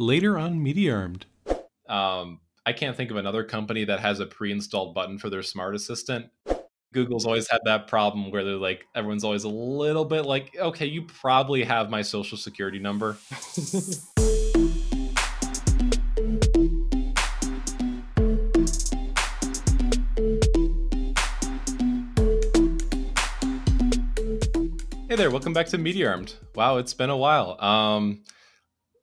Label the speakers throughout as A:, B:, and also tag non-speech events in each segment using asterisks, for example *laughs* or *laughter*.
A: Later on Media Armed.
B: Um, I can't think of another company that has a pre-installed button for their smart assistant. Google's always had that problem where they're like, everyone's always a little bit like, okay, you probably have my social security number. *laughs* Hey there, welcome back to Media Armed. Wow, it's been a while. Um,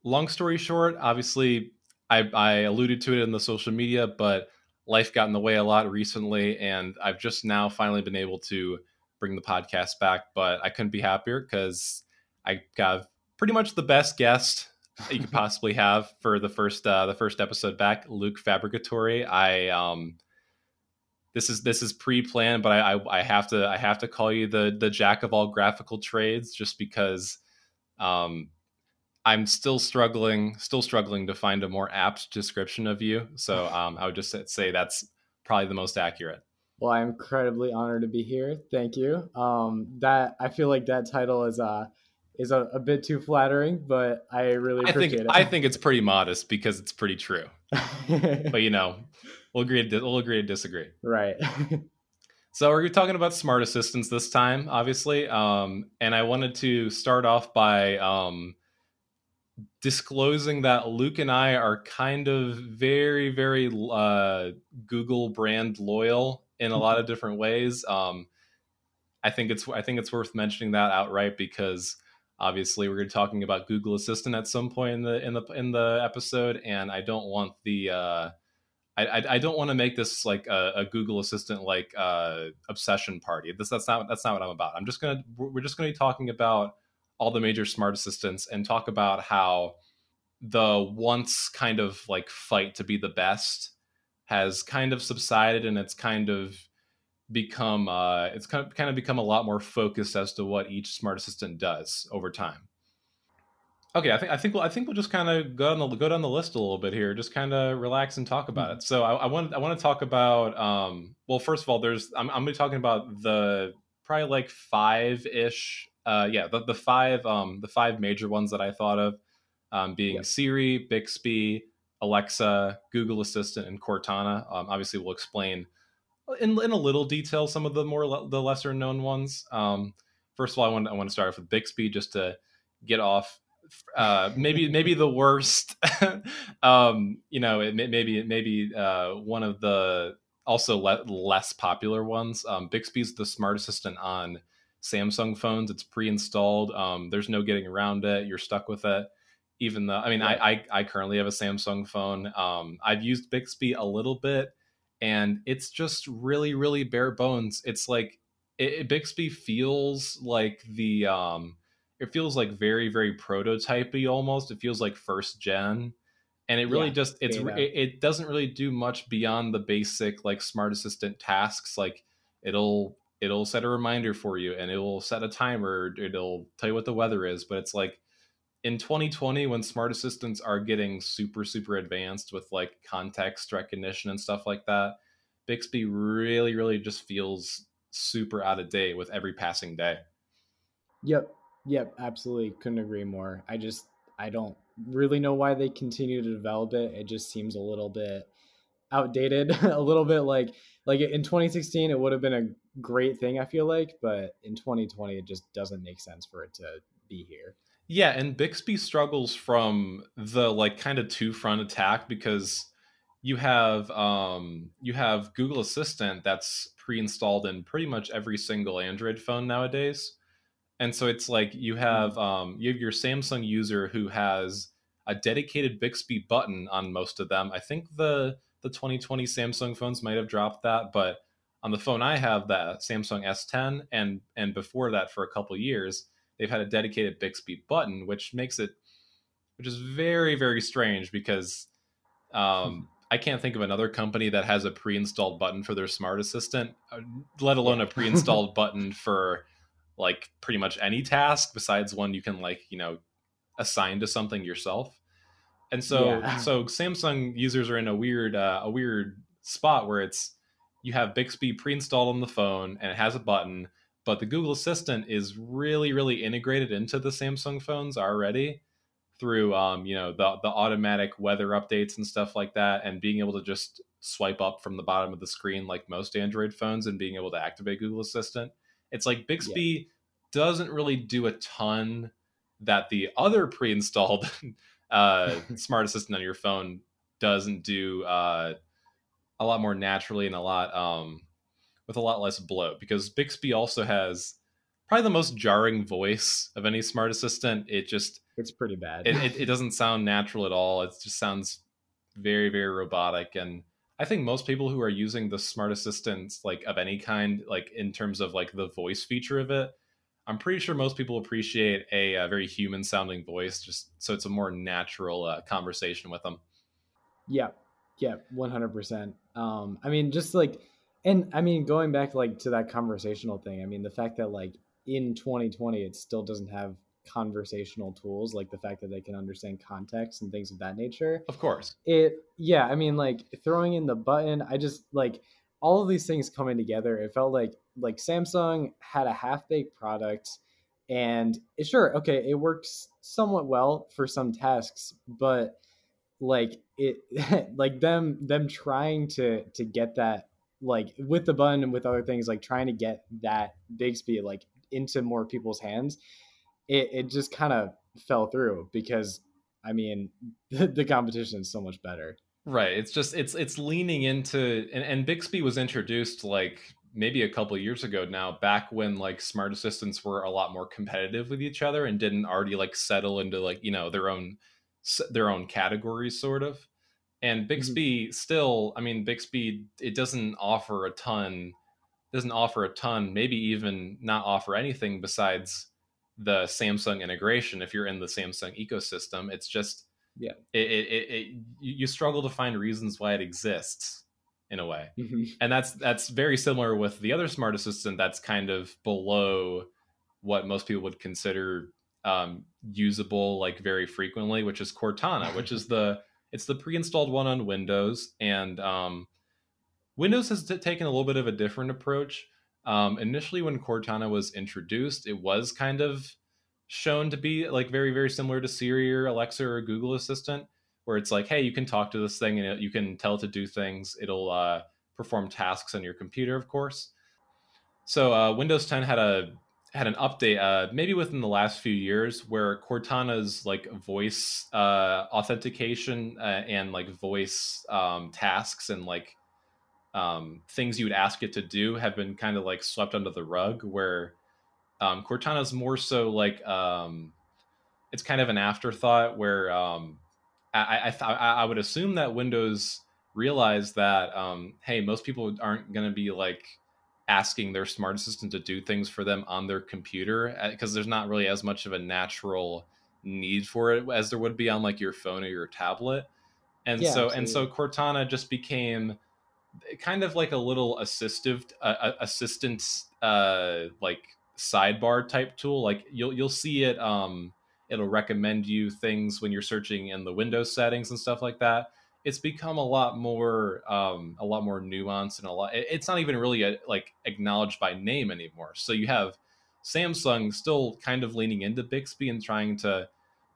B: long story short, obviously, I, I alluded to it in the social media, but life got in the way a lot recently, and I've just now finally been able to bring the podcast back. But I couldn't be happier because I got pretty much the best guest you could *laughs* possibly have for the first uh, the first episode back, Luke Fabricatore. I um, this is this is pre-planned, but I, I, I have to I have to call you the the jack of all graphical trades just because um, I'm still struggling still struggling to find a more apt description of you. So *sighs* um, I would just say that's probably the most accurate.
C: Well, I'm incredibly honored to be here. Thank you. Um, that I feel like that title is uh is a, a bit too flattering, but I really
B: I
C: appreciate
B: think
C: it.
B: I think it's pretty modest because it's pretty true. *laughs* but you know, we'll agree to we'll agree to disagree.
C: right. *laughs*
B: So we're talking about smart assistants this time, obviously, um, and I wanted to start off by um, disclosing that Luke and I are kind of very, very uh, Google brand loyal in a lot of different ways. Um, I think it's I think it's worth mentioning that outright because obviously we're going to be talking about Google Assistant at some point in the in the in the episode, and I don't want the uh, I, I, I don't want to make this like a, a Google Assistant like uh, obsession party. This that's not that's not what I'm about. I'm just gonna we're just gonna be talking about all the major smart assistants and talk about how the once kind of like fight to be the best has kind of subsided and it's kind of become uh it's kind of kind of become a lot more focused as to what each smart assistant does over time. Okay, I think I think we'll I think we'll just kind of go on the go down the list a little bit here, just kind of relax and talk about it. So I, I want I want to talk about um well first of all there's I'm I'm gonna be talking about the probably like five ish uh yeah the, the five um the five major ones that I thought of um being
C: Yep.
B: Siri, Bixby, Alexa, Google Assistant, and Cortana. Um, obviously we'll explain in in a little detail some of the more le- the lesser known ones. Um, first of all, I want I want to start off with Bixby just to get off. Uh, maybe maybe the worst. *laughs* um, you know, it may, maybe maybe uh, one of the also le- less popular ones. Um, Bixby's the smart assistant on Samsung phones. It's pre-installed. Um, there's no getting around it. You're stuck with it. Even though, I mean, I, I I currently have a Samsung phone. Um, I've used Bixby a little bit and it's just really really bare bones it's like it, it- bixby feels like the um it feels like very very prototypey almost it feels like first gen and it really
C: Yeah,
B: just it's it, it doesn't really do much beyond the basic like smart assistant tasks like it'll it'll set a reminder for you and it'll set a timer it'll tell you what the weather is but it's like in 2020 when smart assistants are getting super super advanced with like context recognition and stuff like that bixby really really just feels super out of date with every passing day
C: Yep. Yep. Absolutely. Couldn't agree more. I just I don't really know why they continue to develop it. It just seems a little bit outdated, *laughs* a little bit like like in 2016 it would have been a great thing I feel like, but in 2020 it just doesn't make sense for it to be here.
B: yeah and bixby struggles from the like kind of two front attack because you have um you have google assistant that's pre-installed in pretty much every single android phone nowadays and so it's like you have um you have your samsung user who has a dedicated bixby button on most of them. I think the the 2020 samsung phones might have dropped that but on the phone i have that samsung s10 and and before that for a couple years they've had a dedicated bixby button which makes it which is very very strange because um *laughs* I can't think of another company that has a pre-installed button for their smart assistant, uh, let alone a *laughs* pre-installed button for like pretty much any task besides one you can like, you know, assign to something yourself. And so
C: Yeah.
B: so Samsung users are in a weird uh, a weird spot where it's you have Bixby pre-installed on the phone and it has a button, but the Google Assistant is really really integrated into the Samsung phones already through um, you know the the automatic weather updates and stuff like that, and being able to just swipe up from the bottom of the screen like most Android phones, and being able to activate Google Assistant. It's like Bixby yeah. doesn't really do a ton that the other pre-installed *laughs* uh, *laughs* smart assistant on your phone doesn't do uh, a lot more naturally and a lot um, with a lot less bloat because Bixby also has probably the most jarring voice of any smart assistant. It just
C: it's pretty bad.
B: it, it, it doesn't sound natural at all. It just sounds very very robotic and I think most people who are using the smart assistants like of any kind like in terms of like the voice feature of it I'm pretty sure most people appreciate a, a very human sounding voice just so it's a more natural uh, conversation with them.
C: Yeah. Yeah, 100%. Um I mean just like and I mean going back like to that conversational thing. I mean the fact that like in 2020 it still doesn't have conversational tools like the fact that they can understand context and things of that nature.
B: Of course.
C: It yeah i mean like throwing in the button i just like all of these things coming together it felt like like samsung had a half-baked product and it, sure okay it works somewhat well for some tasks but like it *laughs* like them them trying to to get that like with the button and with other things like trying to get that bixby like into more people's hands, it, it just kind of fell through because I mean *laughs* the, the competition is so much better.
B: Right. It's just it's it's leaning into and, and Bixby was introduced like maybe a couple years ago now, back when like smart assistants were a lot more competitive with each other and didn't already like settle into like you know their own their own categories sort of. And mm-hmm. Bixby mm-hmm. still, I mean, Bixby it doesn't offer a ton doesn't offer a ton, maybe even not offer anything besides the Samsung integration. If you're in the Samsung ecosystem, it's just
C: yeah,
B: it, it, it, it you struggle to find reasons why it exists in a way, mm-hmm. and that's that's very similar with the other smart assistant that's kind of below what most people would consider um, usable like very frequently, which is Cortana, which is the *laughs* it's the pre-installed one on Windows and um, Windows has t- taken a little bit of a different approach. Um, initially, when Cortana was introduced, it was kind of shown to be like very, very similar to Siri or Alexa or Google Assistant, where it's like, hey, you can talk to this thing and it, you can tell it to do things. It'll uh, perform tasks on your computer, of course. So uh, Windows 10 had a had an update, uh, maybe within the last few years, where Cortana's like voice uh, authentication uh, and like voice um, tasks and like um, things you would ask it to do have been kind of like swept under the rug where um, Cortana is more so like um, it's kind of an afterthought where um, I, I, I, would assume that Windows realized that um, hey most people aren't going to be like asking their smart assistant to do things for them on their computer because uh, there's not really as much of a natural need for it as there would be on like your phone or your tablet and yeah, so absolutely. and so Cortana just became kind of like a little assistive uh, assistant uh, like sidebar type tool. Like you'll you'll see it um it'll recommend you things when you're searching in the windows settings and stuff like that. It's become a lot more um a lot more nuanced and a lot it's not even really a, like acknowledged by name anymore. So you have samsung still kind of leaning into bixby and trying to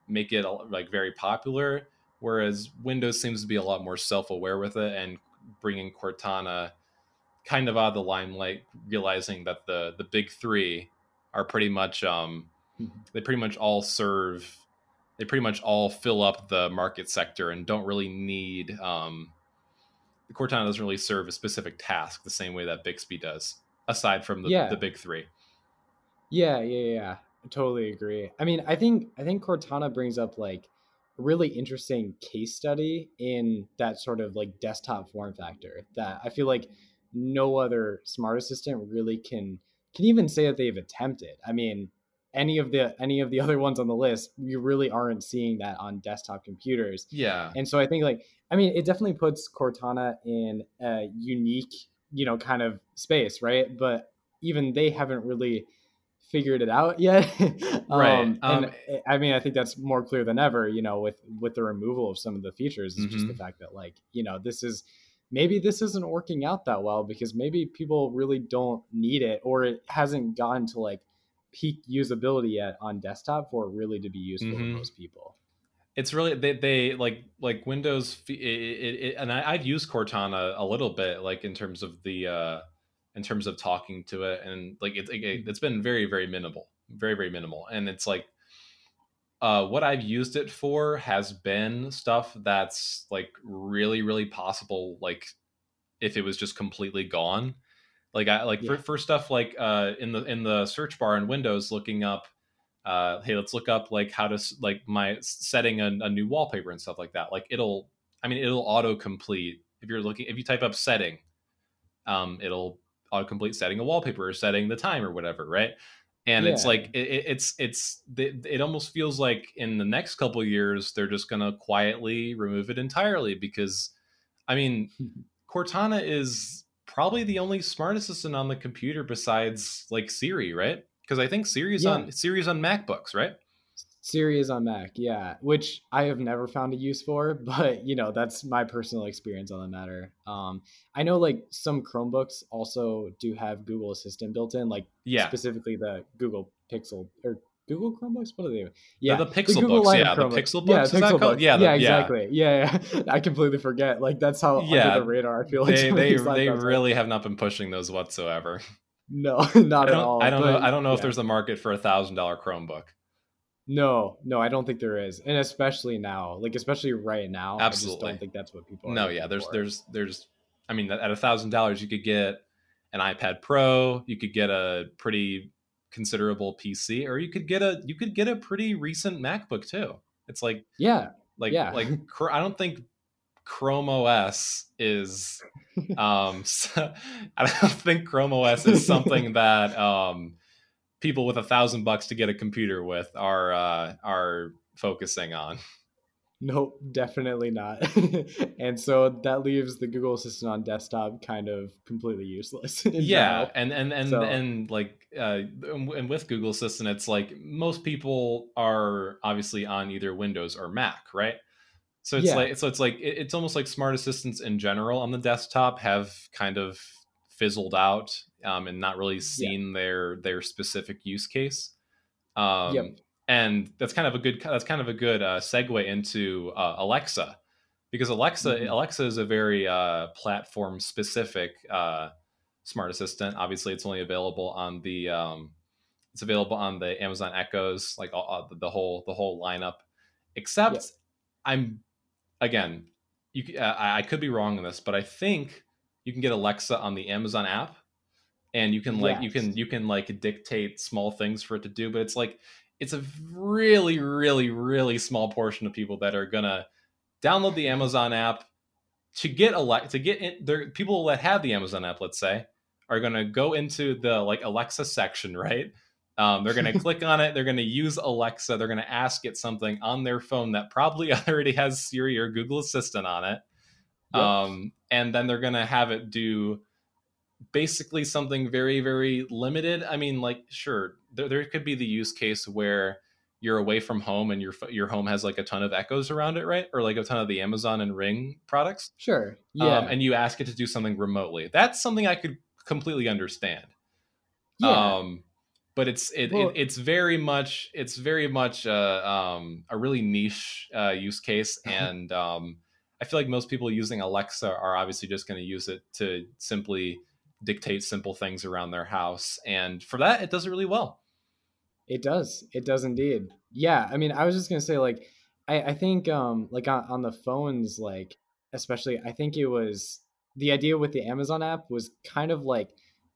B: make it like very popular whereas windows seems to be a lot more self-aware with it and bringing Cortana kind of out of the limelight, realizing that the the big three are pretty much um, mm-hmm. they pretty much all serve they pretty much all fill up the market sector and don't really need um, Cortana doesn't really serve a specific task the same way that Bixby does, aside from the, yeah. the big three.
C: Yeah, yeah, yeah. I totally agree. I mean, I think I think Cortana brings up like really interesting case study in that sort of like desktop form factor that I feel like no other smart assistant really can can even say that they've attempted. I mean, any of the any of the other ones on the list, you really aren't seeing that on desktop computers.
B: Yeah.
C: And so I think like I mean, it definitely puts Cortana in a unique, you know, kind of space, right? But even they haven't really figured it out yet. *laughs*
B: right. Um,
C: and um, I mean, I think that's more clear than ever, you know, with, with the removal of some of the features, it's mm-hmm. just the mm-hmm. fact that like, you know, this is, maybe this isn't working out that well because maybe people really don't need it or it hasn't gotten to like peak usability yet on desktop for it really to be useful mm-hmm. to most people.
B: it's really they, they like like windows it, it, it, and I, i've used cortana a little bit like in terms of the uh in terms of talking to it and like it, it, it's been very very minimal very very minimal and it's like uh what i've used it for has been stuff that's like really really possible like if it was just completely gone like i like yeah. for, for stuff like uh in the in the search bar in windows looking up uh, hey, let's look up like how to like my setting a, a, new wallpaper and stuff like that. Like it'll, I mean, it'll auto complete if you're looking if you type up setting, um, it'll auto complete setting a wallpaper or setting the time or whatever, right? And yeah. it's like it, it's it's it almost feels like in the next couple years they're just gonna quietly remove it entirely because, I mean, *laughs* Cortana is probably the only smart assistant on the computer besides like Siri, right? because I think Siri's yeah. on Siri's on MacBooks, right?
C: Siri is on Mac, yeah, which I have never found a use for, *laughs* but you know that's my personal experience on the matter. Um, I know like some Chromebooks also do have Google Assistant built in, like yeah. specifically the Google Pixel or Google Chromebooks. What are they?
B: Yeah, the, the Pixel the books. Yeah, the Pixel books. Yeah, Pixel books.
C: Yeah, the, yeah, exactly. Yeah. yeah, *laughs* I completely forget. Like that's how yeah, under the radar I feel like
B: they they, they really have not been pushing those whatsoever.
C: No, *laughs* not at all.
B: I don't but, know. I don't know if there's a market for a thousand dollar Chromebook.
C: No, no, I don't think there is, and especially now, like especially right now,
B: absolutely,
C: I just don't think that's what people.
B: no, yeah, there's, for. there's, there's. I mean, at a thousand dollars, you could get an iPad Pro, you could get a pretty considerable PC, or you could get a, you could get a pretty recent MacBook too. It's like,
C: yeah,
B: like,
C: yeah.
B: like I don't think Chrome OS is *laughs* um *laughs* I don't think Chrome OS is something that um people with a thousand bucks to get a computer with are uh are focusing on.
C: Nope, definitely not. *laughs* and so that leaves the Google Assistant on desktop kind of completely useless. *laughs*
B: yeah, and and and so. and like uh, and with Google Assistant, it's like most people are obviously on either Windows or Mac, right? So it's yeah. like so it's like it's almost like smart assistants in general on the desktop have kind of fizzled out um, and not really seen yeah. their their specific use case. Um, yep. And that's kind of a good that's kind of a good uh, segue into uh, Alexa because Alexa mm-hmm. Alexa is a very uh, platform specific uh, smart assistant. Obviously, it's only available on the um, it's available on the Amazon Echoes, like all, the whole the whole lineup. Except, yep. I'm again, you uh, I could be wrong on this, but I think you can get Alexa on the Amazon app, and you can like yes. you can you can like dictate small things for it to do. But it's like it's a really really really small portion of people that are gonna download the Amazon app to get Alexa to get in. There people that have the Amazon app, let's say, are gonna go into the like Alexa section, right? Um, they're to click on it. They're to use Alexa. They're to ask it something on their phone that probably *laughs* already has Siri or Google Assistant on it. Yep. Um, and then they're to have it do basically something very, very limited. I mean, like, sure, there, there could be the use case where you're away from home and your your home has like a ton of echoes around it, right? Or like a ton of the Amazon and Ring products.
C: Sure. Yeah. Um,
B: and you ask it to do something remotely. That's something I could completely understand. Yeah. Um, but it's it, well, it, it's very much it's very much a, um, a really niche uh, use case and um, i feel like most people using alexa are obviously just going to use it to simply dictate simple things around their house and for that it does it really well.
C: It does. It does indeed. Yeah i mean i was just going to say like i, I think um, like on, on the phones like especially i think it was the idea with the amazon app was kind of like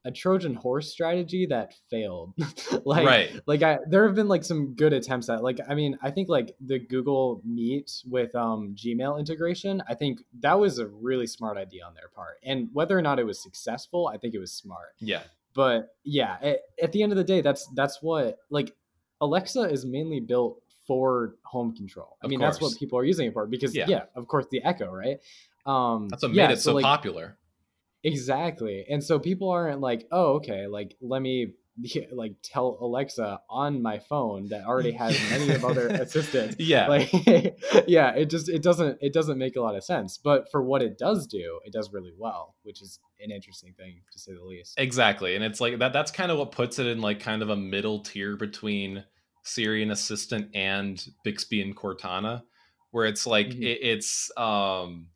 C: a Trojan horse strategy that failed. *laughs* like, right. like I, there have been like some good attempts at like, I mean, I think like the Google Meet with um, Gmail integration, I think that was a really smart idea on their part. And whether or not it was successful, I think it was smart.
B: Yeah.
C: But yeah, at, at the end of the day, that's that's what like Alexa is mainly built for home control. I of mean, course. that's what people are using it for because yeah. yeah, of course the Echo, right?
B: Um, that's what yeah, made it so, so like, popular
C: Exactly. And so people aren't like, oh, okay, like let me like tell Alexa on my phone that already has many of other *laughs* assistants.
B: Yeah.
C: Like *laughs* yeah, it just it doesn't it doesn't make a lot of sense. But for what it does do, it does really well, which is an interesting thing to say the least.
B: Exactly. And it's like that that's kind of what puts it in like kind of a middle tier between Siri and Assistant and Bixby and Cortana where it's like
C: Mhm.
B: it, it's um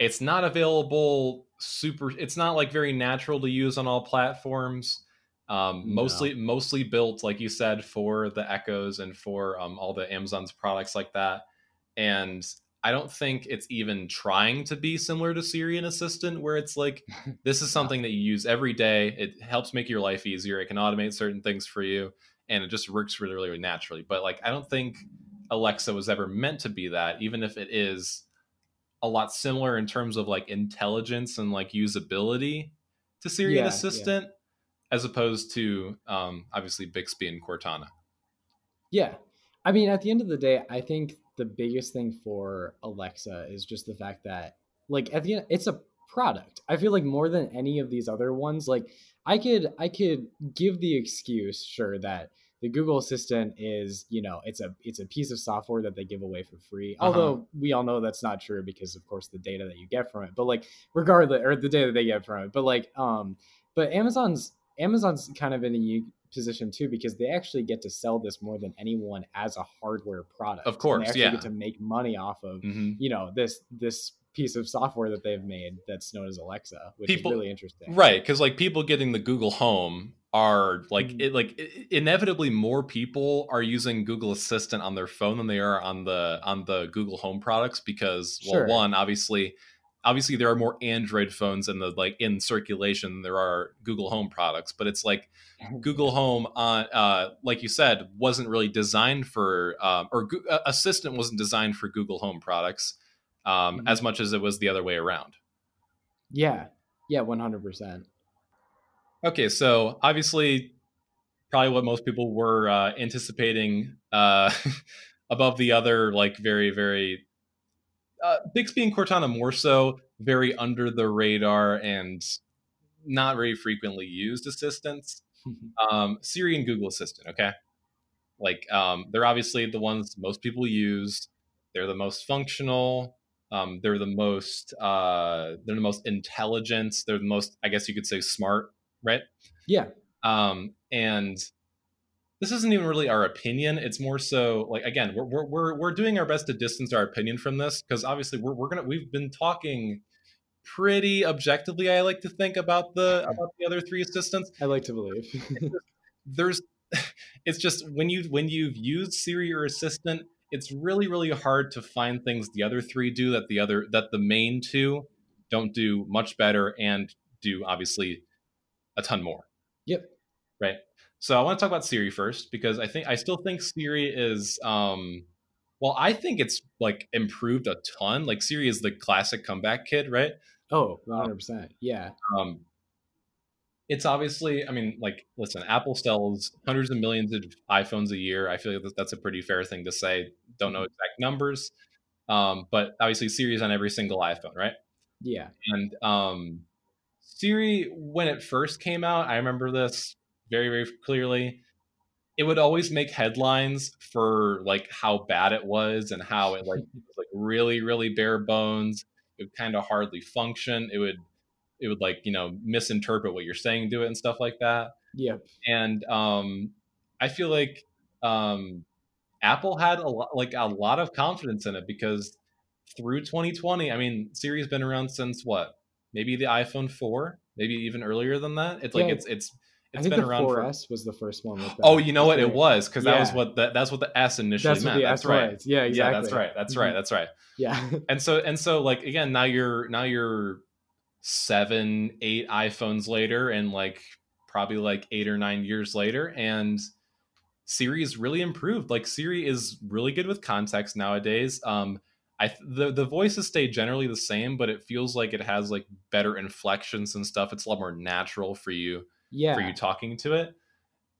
B: it's not available super it's not like very natural to use on all platforms um
C: No.
B: mostly mostly built like you said for the echoes and for um all the amazon's products like that. And i don't think it's even trying to be similar to siri and assistant where it's like *laughs* this is something that you use every day. It helps make your life easier. It can automate certain things for you and it just works really really naturally. But like i don't think alexa was ever meant to be that even if it is a lot similar in terms of like intelligence and like usability to siri
C: Yeah,
B: and
C: yeah.
B: assistant as opposed to um obviously bixby and cortana
C: Yeah. I mean, at the end of the day, I think the biggest thing for Alexa is just the fact that, like, at the end, it's a product. I feel like more than any of these other ones, like, I could I could give the excuse, sure, that the Google Assistant is, you know, it's a it's a piece of software that they give away for free.
B: Uh-huh.
C: Although we all know that's not true because, of course, the data that you get from it. But like, regardless, or the data that they get from it. But like, um, but Amazon's Amazon's kind of in a unique position too because they actually get to sell this more than anyone as a hardware product.
B: Of
C: And
B: course,
C: they actually
B: yeah.
C: get to make money off of
B: Mhm.
C: you know this this piece of software that they've made that's known as Alexa, which
B: People-
C: is really interesting.
B: right because like people getting the google home are like
C: Mhm.
B: it like inevitably more people are using google assistant on their phone than they are on the on the google home products because well
C: Sure.
B: one obviously obviously there are more android phones in the like in circulation than there are google home products but it's like *laughs* google home on uh like you said wasn't really designed for um or Goo- uh, assistant wasn't designed for google home products um
C: Mhm.
B: as much as it was the other way around
C: Yeah, yeah, one hundred percent.
B: Okay, so obviously, probably what most people were uh, anticipating uh, *laughs* above the other, like very, very uh, Bixby and Cortana more so, very under the radar and not very frequently used assistants. *laughs* Um, Siri and Google Assistant, okay, like um, they're obviously the ones most people use. They're the most functional. Um, they're the most uh, they're the most intelligent. They're the most, I guess you could say, smart, right?
C: Yeah,
B: um, and this isn't even really our opinion it's more so like again we're, we're, we're, we're doing our best to distance our opinion from this because obviously we're, we're gonna we've been talking pretty objectively i like to think about the *laughs* about the other three assistants
C: I like to believe. *laughs*
B: there's *laughs* it's just when you when you've used siri or assistant it's really really hard to find things the other three do that the other that the main two don't do much better and do obviously a ton more
C: yep.
B: right so i want to talk about siri first because i think i still think siri is um well i think it's like improved a ton like siri is the classic comeback kid right
C: Oh, Oh, one hundred percent. Yeah.
B: um it's obviously i mean like listen apple sells hundreds of millions of iphones a year i feel like that- that's a pretty fair thing to say don't know exact numbers um but obviously siri is on every single iphone right
C: Yeah.
B: and um Siri, when it first came out, I remember this very, very clearly. It would always make headlines for like how bad it was and how it like *laughs* was like really, really bare bones. It would kind of hardly function. It would it would like, you know, misinterpret what you're saying to it and stuff like that.
C: Yep.
B: And um I feel like um Apple had a lot like a lot of confidence in it because through 2020, I mean, Siri's been around since what? Maybe the iPhone 4, maybe even earlier than that. It's like
C: Yeah,
B: it's it's it's
C: think
B: been
C: the
B: around for
C: 4S was the first one with that.
B: Oh, you know what? It was because that was what the, that's what the S initially
C: That's
B: meant. that's right.
C: was. Yeah, exactly.
B: Yeah, that's right. That's right.
C: Mhm.
B: That's right.
C: Yeah. *laughs*
B: And so and so like again, now you're now you're seven, eight iPhones later, and like probably like eight or nine years later, and Siri is really improved. Like Siri is really good with context nowadays. Um, I th- the the voices stay generally the same, but it feels like it has like better inflections and stuff. It's a lot more natural for you
C: yeah.
B: for you talking to it.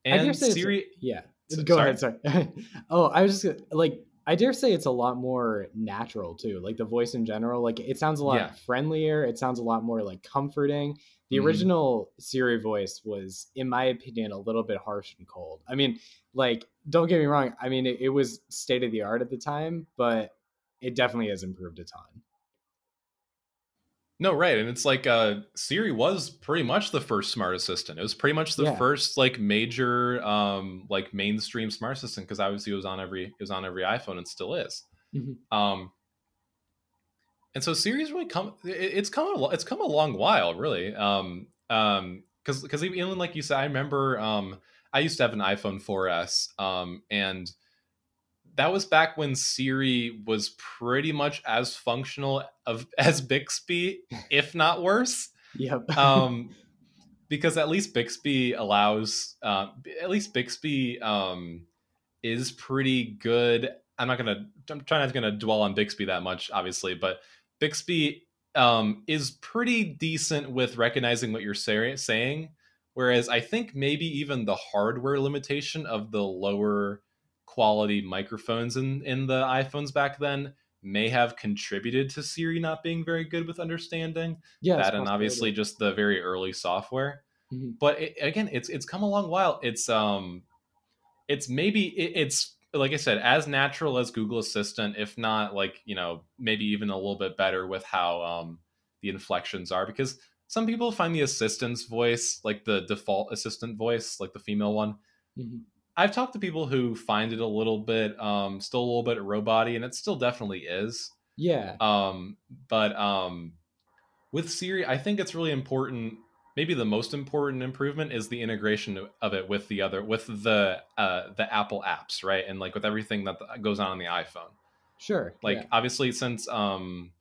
B: And Siri,
C: Yeah.
B: So-
C: Go
B: sorry.
C: ahead. Sorry. *laughs* oh, I was just gonna- like, I dare say it's a lot more natural too. Like the voice in general, like it sounds a lot
B: Yeah.
C: friendlier. It sounds a lot more like comforting. The
B: Mhm.
C: original Siri voice was, in my opinion, a little bit harsh and cold. I mean, like, don't get me wrong. I mean, it, it was state of the art at the time, but it definitely has improved a ton.
B: No, right. And it's like uh Siri was pretty much the first smart assistant. It was pretty much the
C: Yeah.
B: first like major um like mainstream smart assistant because obviously it was on every it was on every iPhone and still is.
C: Mhm.
B: Um and so Siri's really come. It's come. A, it's come a long while, really. Um, um, because because even like you said, I remember. Um, I used to have an iPhone 4S. Um, and that was back when Siri was pretty much as functional of *laughs* as Bixby, if not worse.
C: Yep.
B: um, *laughs* because at least Bixby allows, uh, at least Bixby um, is pretty good. I'm not gonna, I'm trying not gonna dwell on Bixby that much, obviously, but Bixby um, is pretty decent with recognizing what you're say- saying. Whereas I think maybe even the hardware limitation of the lower quality microphones in in the iPhones back then may have contributed to Siri not being very good with understanding
C: Yeah.
B: that, and obviously just the very early software.
C: Mhm.
B: But it, again, it's it's come a long while. It's um, it's maybe it, it's like I said, as natural as Google Assistant, if not like you know maybe even a little bit better with how um the inflections are because some people find the assistant's voice like the default assistant voice like the female one
C: Mhm.
B: I've talked to people who find it a little bit, um, still a little bit roboty, and it still definitely is.
C: Yeah.
B: Um, but um, with Siri, I think it's really important. Maybe the most important improvement is the integration of it with the other, with the uh, the Apple apps, right? And like with everything that goes on on the iPhone.
C: Sure.
B: Like
C: yeah.
B: obviously, since um,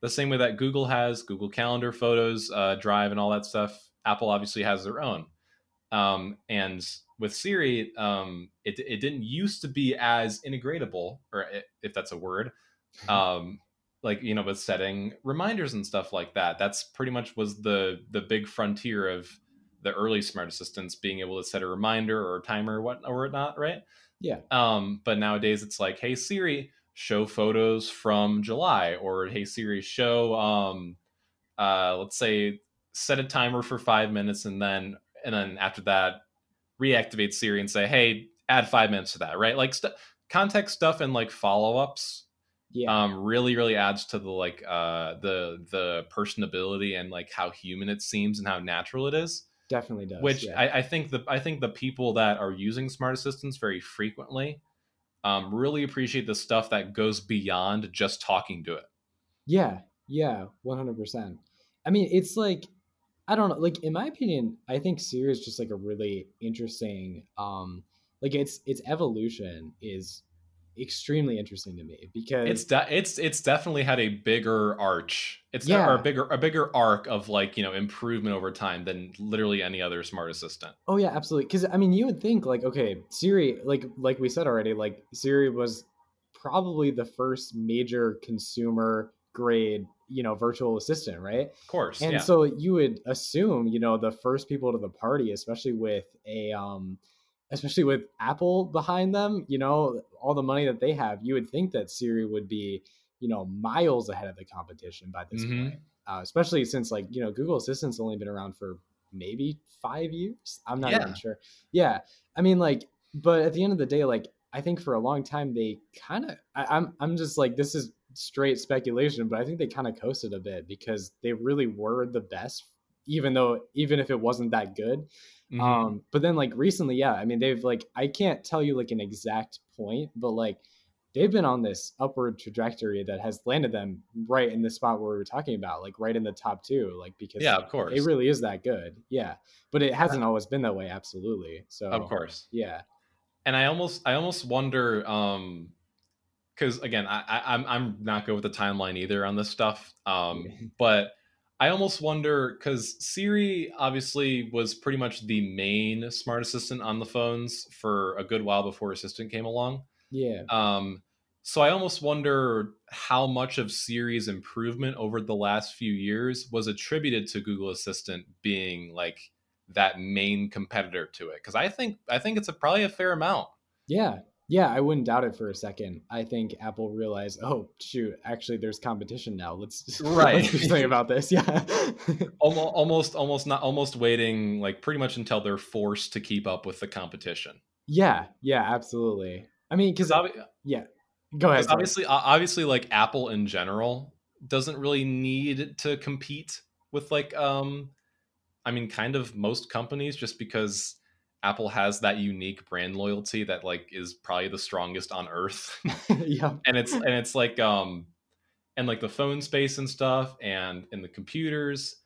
B: the same way that Google has Google Calendar, Photos, uh, Drive, and all that stuff, Apple obviously has their own. Um, and with Siri, um, it, it didn't used to be as integratable, or if that's a word, *laughs* um, like you know, with setting reminders and stuff like that. That's pretty much was the the big frontier of the early smart assistants being able to set a reminder or a timer or what or whatnot, right?
C: Yeah.
B: Um, but nowadays it's like, hey Siri, show photos from July, or hey Siri, show um, uh, let's say set a timer for five minutes and then and then after that reactivate Siri and say, "Hey, add five minutes to that." Right, like st- context stuff and like follow ups.
C: Yeah.
B: Um, really, really adds to the like uh the the personability and like how human it seems and how natural it is.
C: Definitely does.
B: Which
C: yeah.
B: I, I think the I think the people that are using smart assistants very frequently um, really appreciate the stuff that goes beyond just talking to it.
C: Yeah, yeah, one hundred percent. I mean, it's like I don't know. Like in my opinion, I think Siri is just like a really interesting. um Like its its evolution is extremely interesting to me because
B: It's de- it's it's definitely had a bigger arch. It's
C: Yeah.
B: a bigger a bigger arc of like you know improvement over time than literally any other smart assistant.
C: Oh yeah, absolutely. Because I mean, you would think like, okay, Siri, like like we said already, like Siri was probably the first major consumer grade, you know, virtual assistant, right?
B: Of course,
C: And
B: yeah.
C: so you would assume, you know, the first people to the party, especially with a um especially with Apple behind them, you know, all the money that they have, you would think that Siri would be, you know, miles ahead of the competition by this
B: Mhm.
C: point. Uh, especially since like, you know, Google Assistant's only been around for maybe 5 years. I'm not
B: Yeah.
C: even sure. Yeah. I mean like but at the end of the day like I think for a long time they kind of I'm I'm just like this is straight speculation, but I think they kind of coasted a bit because they really were the best, even though even if it wasn't that good.
B: Mhm.
C: Um, but then like recently, yeah, I mean they've like I can't tell you like an exact point, but like they've been on this upward trajectory that has landed them right in the spot where we were talking about, like right in the top two, like because
B: yeah, of course,
C: it really is that good. Yeah. But it hasn't always been that way, absolutely. So
B: of course.
C: Yeah.
B: And I almost I almost wonder um because again I, I I'm I'm not good with the timeline either on this stuff. Um, *laughs* but I almost wonder because Siri obviously was pretty much the main smart assistant on the phones for a good while before Assistant came along.
C: Yeah.
B: Um, so I almost wonder how much of Siri's improvement over the last few years was attributed to Google Assistant being like that main competitor to it. Because I think I think it's a, probably a fair amount.
C: Yeah. Yeah, I wouldn't doubt it for a second. I think Apple realized, oh shoot, actually there's competition now. Let's *laughs*
B: Right.
C: let's do something about this. *laughs* Yeah.
B: Almost, almost, almost not almost waiting like pretty much until they're forced to keep up with the competition.
C: yeah, yeah, absolutely. I mean, because
B: obvi-
C: yeah, go ahead.
B: obviously, obviously, like Apple in general doesn't really need to compete with like um, I mean, kind of most companies just because Apple has that unique brand loyalty that like is probably the strongest on earth. *laughs* *laughs*
C: yeah,
B: and it's and it's like um and like the phone space and stuff and in the computers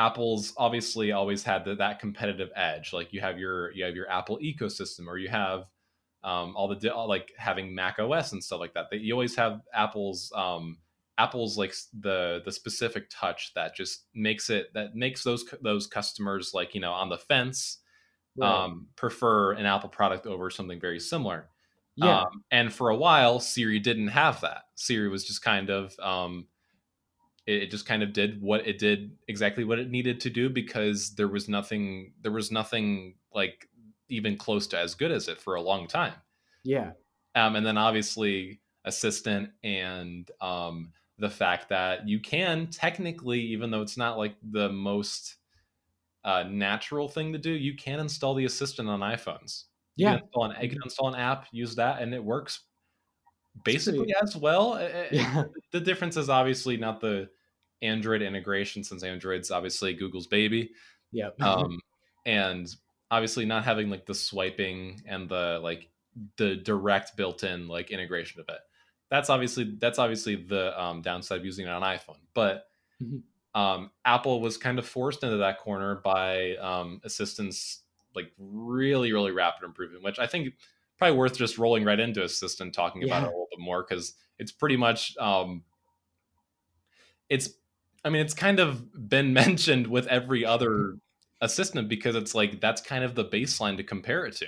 B: apple's obviously always had the, that competitive edge. Like you have your you have your apple ecosystem or you have um, all the like having mac os and stuff like that. That you always have apple's um, apple's like the the specific touch that just makes it that makes those those customers like you know on the fence right. um, prefer an apple product over something very similar yeah. Um, and for a while, Siri didn't have that. Siri was just kind of, um, it, it, just kind of did what it did exactly what it needed to do because there was nothing, there was nothing like even close to as good as it for a long time.
C: Yeah.
B: Um, and then obviously assistant and um, the fact that you can technically, even though it's not like the most uh, natural thing to do, you can install the assistant on iPhones. You yeah. Can install an, you can install an app, use that, and it works basically as well. Yeah. The difference is obviously not the Android integration, since Android's obviously Google's baby.
C: Yeah. *laughs*
B: um, and obviously not having like the swiping and the like the direct built-in like integration of it. That's obviously that's obviously the um, downside of using it on iPhone. But mm-hmm. Um, Apple was kind of forced into that corner by um, assistants like really really rapid improvement which i think probably worth just rolling right into assistant talking about it a little bit more because it's pretty much um it's i mean it's kind of been *laughs* mentioned with every other assistant because it's like that's kind of the baseline to compare it to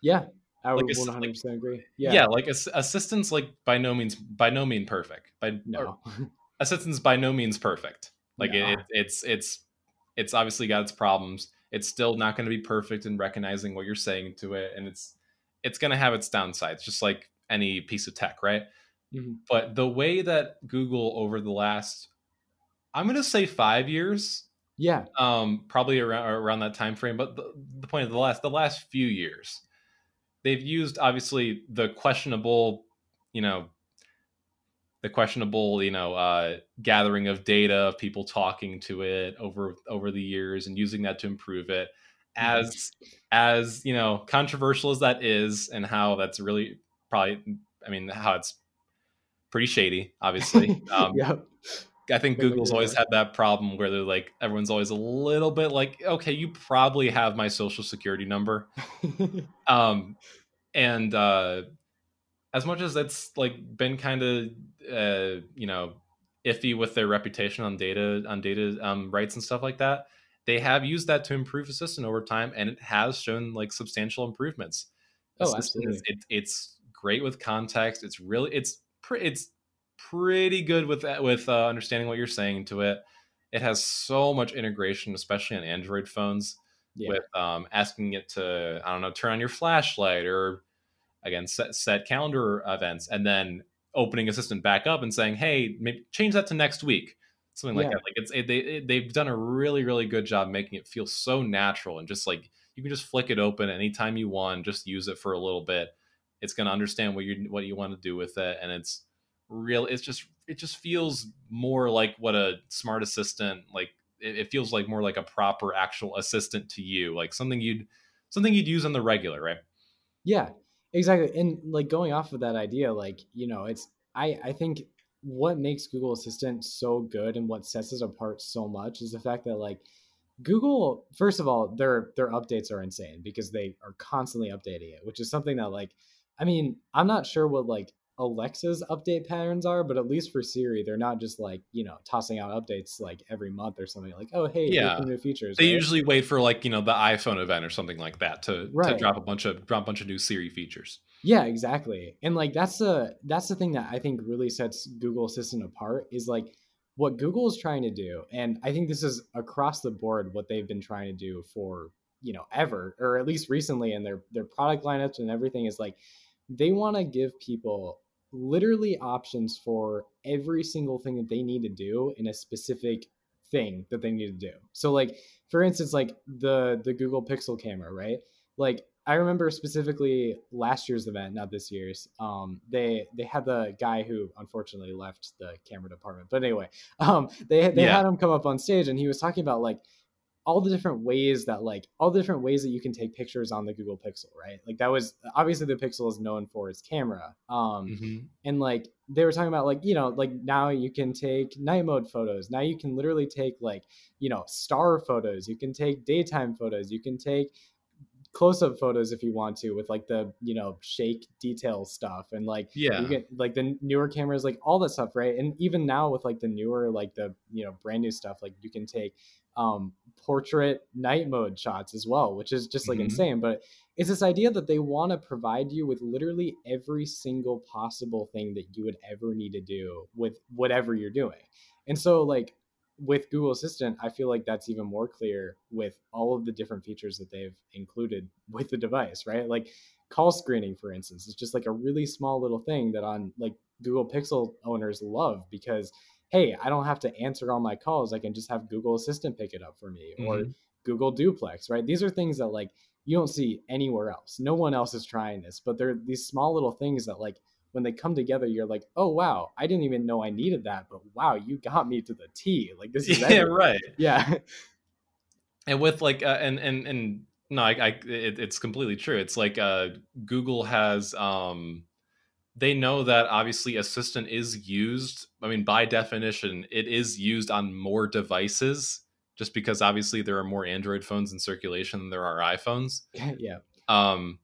C: yeah I would like, 100 percent agree. Yeah,
B: yeah, like assistants, like by no means, by no means perfect. By no, *laughs* assistants by no means perfect. Like no. it, it's it's it's obviously got its problems it's still not going to be perfect in recognizing what you're saying to it and it's it's going to have its downsides just like any piece of tech right mm-hmm. but the way that google over the last i'm going to say five years
C: yeah
B: um probably around around that time frame but the, the point of the last the last few years they've used obviously the questionable you know the questionable, you know, uh, gathering of data of people talking to it over over the years and using that to improve it. As as you know, controversial as that is, and how that's really probably, I mean, how it's pretty shady, obviously. *laughs* Um, yep. I think Google's always had that problem where they're like, everyone's always a little bit like, okay, you probably have my social security number. *laughs* um, and uh, as much as it's like been kind of uh, you know iffy with their reputation on data on data um, rights and stuff like that they have used that to improve assistant over time and it has shown like substantial improvements
C: oh absolutely.
B: Is, it, it's great with context it's really it's pre- it's pretty good with with uh, understanding what you're saying to it it has so much integration especially on android phones yeah. with um, asking it to i don't know turn on your flashlight or again set, set calendar events and then opening assistant back up and saying hey maybe change that to next week. Something like yeah. that. Like it's it, they it, they've done a really really good job making it feel so natural and just like you can just flick it open anytime you want just use it for a little bit. It's going to understand what you what you want to do with it and it's real it's just it just feels more like what a smart assistant like it, it feels like more like a proper actual assistant to you like something you'd something you'd use on the regular right?
C: Yeah Exactly. And like going off of that idea, like, you know, it's I I think what makes Google Assistant so good and what sets us apart so much is the fact that like Google, first of all, their their updates are insane because they are constantly updating it, which is something that like I mean, I'm not sure what like Alexa's update patterns are, but at least for Siri, they're not just like you know tossing out updates like every month or something. Like, oh hey, yeah, new features.
B: They right? usually wait for like you know the iPhone event or something like that to, right. to drop a bunch of drop a bunch of new Siri features.
C: Yeah, exactly. And like that's the that's the thing that I think really sets Google Assistant apart is like what Google is trying to do, and I think this is across the board what they've been trying to do for you know ever, or at least recently in their their product lineups and everything is like they want to give people literally options for every single thing that they need to do in a specific thing that they need to do. So like for instance like the the Google Pixel camera, right? Like I remember specifically last year's event, not this year's. Um, they they had the guy who unfortunately left the camera department, but anyway, um, they they yeah. had him come up on stage and he was talking about like all the different ways that like all the different ways that you can take pictures on the Google Pixel, right? Like that was obviously the Pixel is known for its camera. Um mm-hmm. and like they were talking about like, you know, like now you can take night mode photos. Now you can literally take like, you know, star photos, you can take daytime photos, you can take close-up photos if you want to with like the you know shake detail stuff and like
B: yeah
C: you get like the newer cameras like all that stuff right and even now with like the newer like the you know brand new stuff like you can take um portrait night mode shots as well which is just like mm-hmm. insane but it's this idea that they want to provide you with literally every single possible thing that you would ever need to do with whatever you're doing and so like with Google Assistant, I feel like that's even more clear with all of the different features that they've included with the device, right? Like call screening, for instance, is just like a really small little thing that on like Google Pixel owners love because hey, I don't have to answer all my calls. I can just have Google Assistant pick it up for me mm-hmm. or Google Duplex, right? These are things that like you don't see anywhere else. No one else is trying this, but they're these small little things that like when they come together, you're like, oh wow, I didn't even know I needed that, but wow, you got me to the T. Like this is *laughs*
B: yeah, everything. right,
C: yeah. *laughs*
B: And with like, uh, and and and no, I, I it, it's completely true. It's like uh, Google has, um, they know that obviously Assistant is used. I mean, by definition, it is used on more devices, just because obviously there are more Android phones in circulation than there are iPhones. *laughs*
C: yeah.
B: Um,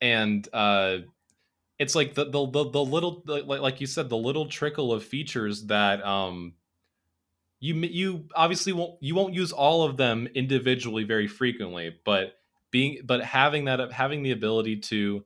B: and uh it's like the the the, the little like, like you said the little trickle of features that um you you obviously won't you won't use all of them individually very frequently but being but having that having the ability to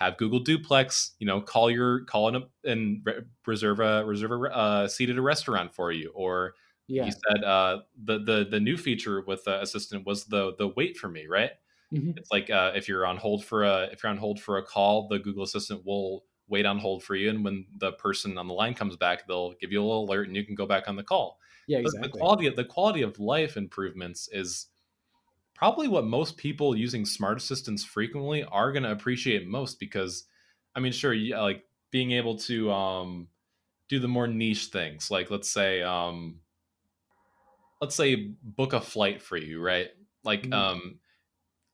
B: have Google Duplex, you know, call your call in a, and reserve a reserve a uh, seat at a restaurant for you, or yeah. you said uh, the the the new feature with the assistant was the the wait for me, right? Mm-hmm. It's like uh, if you're on hold for a if you're on hold for a call, the Google Assistant will wait on hold for you, and when the person on the line comes back, they'll give you a little alert, and you can go back on the call.
C: Yeah, exactly.
B: The quality of the quality of life improvements is probably what most people using smart assistants frequently are going to appreciate most because, I mean, sure, yeah, like being able to um, do the more niche things, like let's say um, let's say book a flight for you, right? Like mm-hmm. um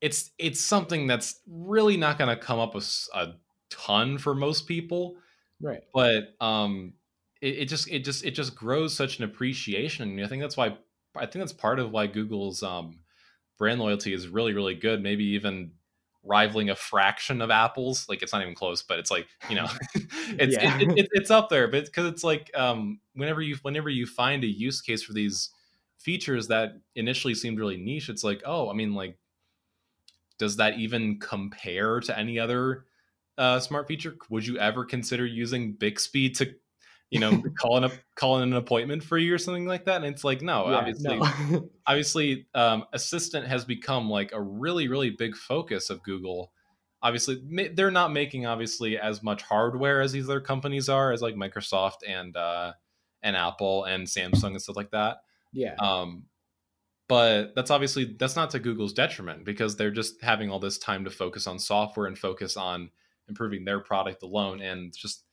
B: it's it's something that's really not going to come up a, a, ton for most people
C: right
B: but um it, it, just it just it just grows such an appreciation and i think that's why i think that's part of why google's um brand loyalty is really really good maybe even rivaling a fraction of apple's like it's not even close but it's like you know *laughs* *laughs* it's yeah. it, it, it's up there but because it's like um whenever you whenever you find a use case for these features that initially seemed really niche it's like oh i mean like does that even compare to any other uh, smart feature? Would you ever consider using Bixby to, you know, call in a call an appointment for you or something like that? And it's like, no, yeah, obviously, no. *laughs* obviously, um, Assistant has become like a really, really big focus of Google. Obviously, they're not making obviously as much hardware as these other companies are, as like Microsoft and uh, and Apple and Samsung and stuff like that.
C: Yeah.
B: Um, but that's obviously that's not to google's detriment because they're just having all this time to focus on software and focus on improving their product alone and just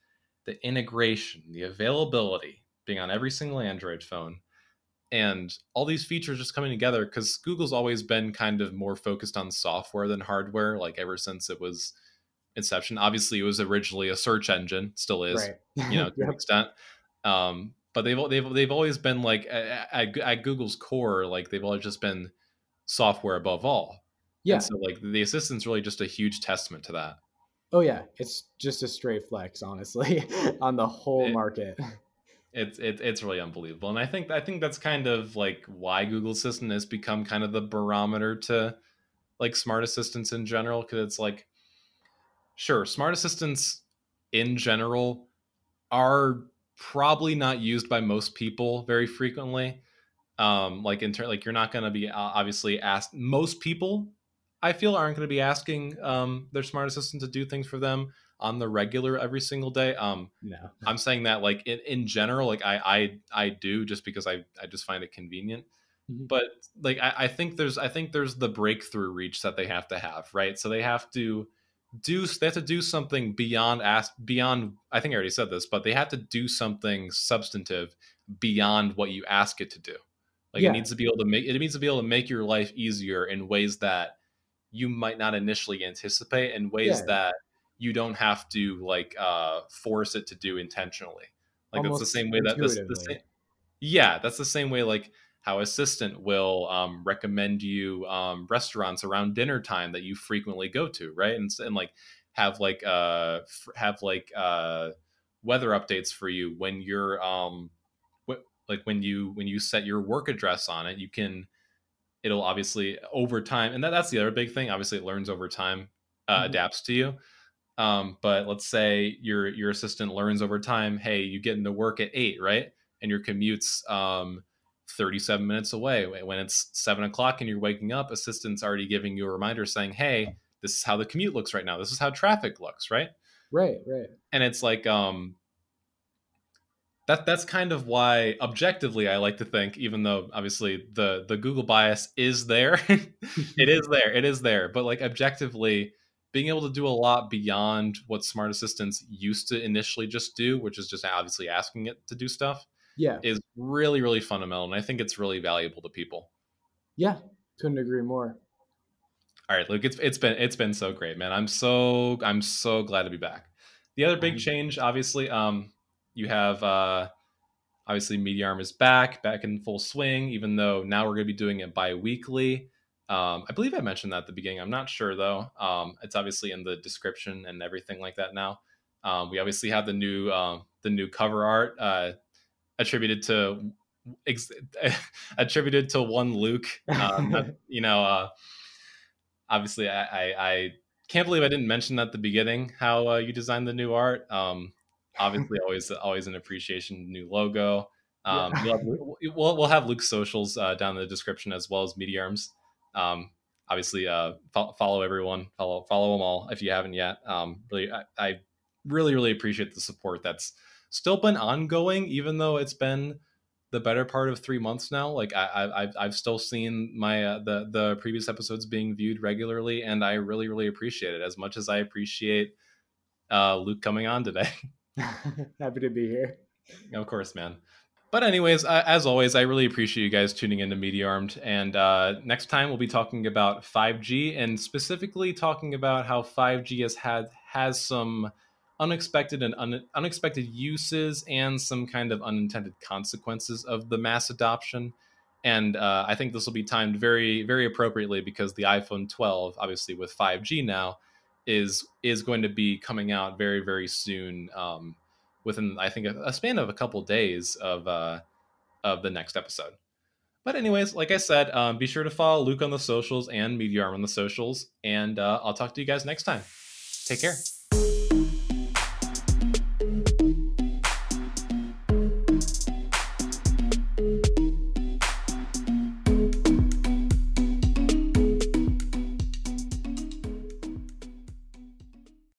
B: the integration the availability being on every single android phone and all these features just coming together because google's always been kind of more focused on software than hardware like ever since it was inception obviously it was originally a search engine still is right. you know *laughs* to yep. an extent um, but they've they've they've always been like at, at Google's core, like they've always just been software above all.
C: Yeah.
B: And so like the assistant's really just a huge testament to that.
C: Oh yeah, it's just a straight flex, honestly, *laughs* on the whole
B: it,
C: market.
B: It's it, it's really unbelievable, and I think I think that's kind of like why Google Assistant has become kind of the barometer to like smart assistants in general, because it's like, sure, smart assistants in general are probably not used by most people very frequently. Um, like in turn, like you're not going to be obviously asked. Most people, I feel, aren't going to be asking um, their smart assistant to do things for them on the regular every single day. Um,
C: no,
B: I'm saying that like in, in general, like I, I I do just because I I just find it convenient. Mm-hmm. But like I, I think there's I think there's the breakthrough reach that they have to have, right? So they have to do they have to do something beyond ask beyond i think i already said this but they have to do something substantive beyond what you ask it to do Like yeah. it needs to be able to make it needs to be able to make your life easier in ways that you might not initially anticipate, in ways yeah. that you don't have to like uh, force it to do intentionally. Like Almost it's the same way that this, the same, yeah, that's the same way like how assistant will um, recommend you um, restaurants around dinner time that you frequently go to, right? And, and like have like uh have like uh weather updates for you when you're um wh- like when you when you set your work address on it, you can it'll obviously over time, and that, that's the other big thing. Obviously, it learns over time, uh, mm-hmm. adapts to you. Um, but let's say your your assistant learns over time. Hey, you get into work at eight, right? And your commute's um, 37 minutes away. When it's seven o'clock and you're waking up, assistant's already giving you a reminder saying, "Hey, this is how the commute looks right now. This is how traffic looks, right?"
C: Right, right.
B: And it's like um, that that's kind of why objectively I like to think, even though obviously the the Google bias is there, *laughs* it is there, it is there. But like objectively, being able to do a lot beyond what smart assistants used to initially just do, which is just obviously asking it to do stuff,
C: yeah,
B: is really really fundamental, and I think it's really valuable to people.
C: Yeah, couldn't agree more.
B: All right, Luke, it's it's been it's been so great, man. I'm so I'm so glad to be back. The other big change, obviously, um, you have uh, obviously Meteor is back, back in full swing, even though now we're going to be doing it bi weekly. Um, I believe I mentioned that at the beginning. I'm not sure though. Um, it's obviously in the description and everything like that now. Um, we obviously have the new uh, the new cover art uh, attributed to ex- *laughs* attributed to one Luke. Uh, *laughs* you know, uh, obviously I, I, I, can't believe I didn't mention that at the beginning how uh, you designed the new art. Um, obviously always always an appreciation new logo. Um, yeah. we'll, have, we'll, we'll, have luke's socials uh, down in the description as well as media arms. Um, obviously uh, fo- follow everyone follow follow them all if you haven't yet. Um, really I, I, really really appreciate the support that's still been ongoing even though it's been the better part of three months now. Like I, I've, I've still seen my uh, the the previous episodes being viewed regularly and i really really appreciate it as much as i appreciate uh, luke coming on today *laughs* *laughs*
C: Happy to be here.
B: Of course, man. But anyways, uh, as always, I really appreciate you guys tuning into Media Armed. And uh, next time we'll be talking about 5G and specifically talking about how 5G has had has some unexpected and un- unexpected uses and some kind of unintended consequences of the mass adoption. And uh, I think this will be timed very, very appropriately because the iPhone 12, obviously with 5G now, is is going to be coming out very very soon um, within I think a, a, span of a couple days of uh, of the next episode. But anyways, like I said, um, be sure to follow Luke on the socials and Meteor on the socials, and uh, I'll talk to you guys next time. Take care.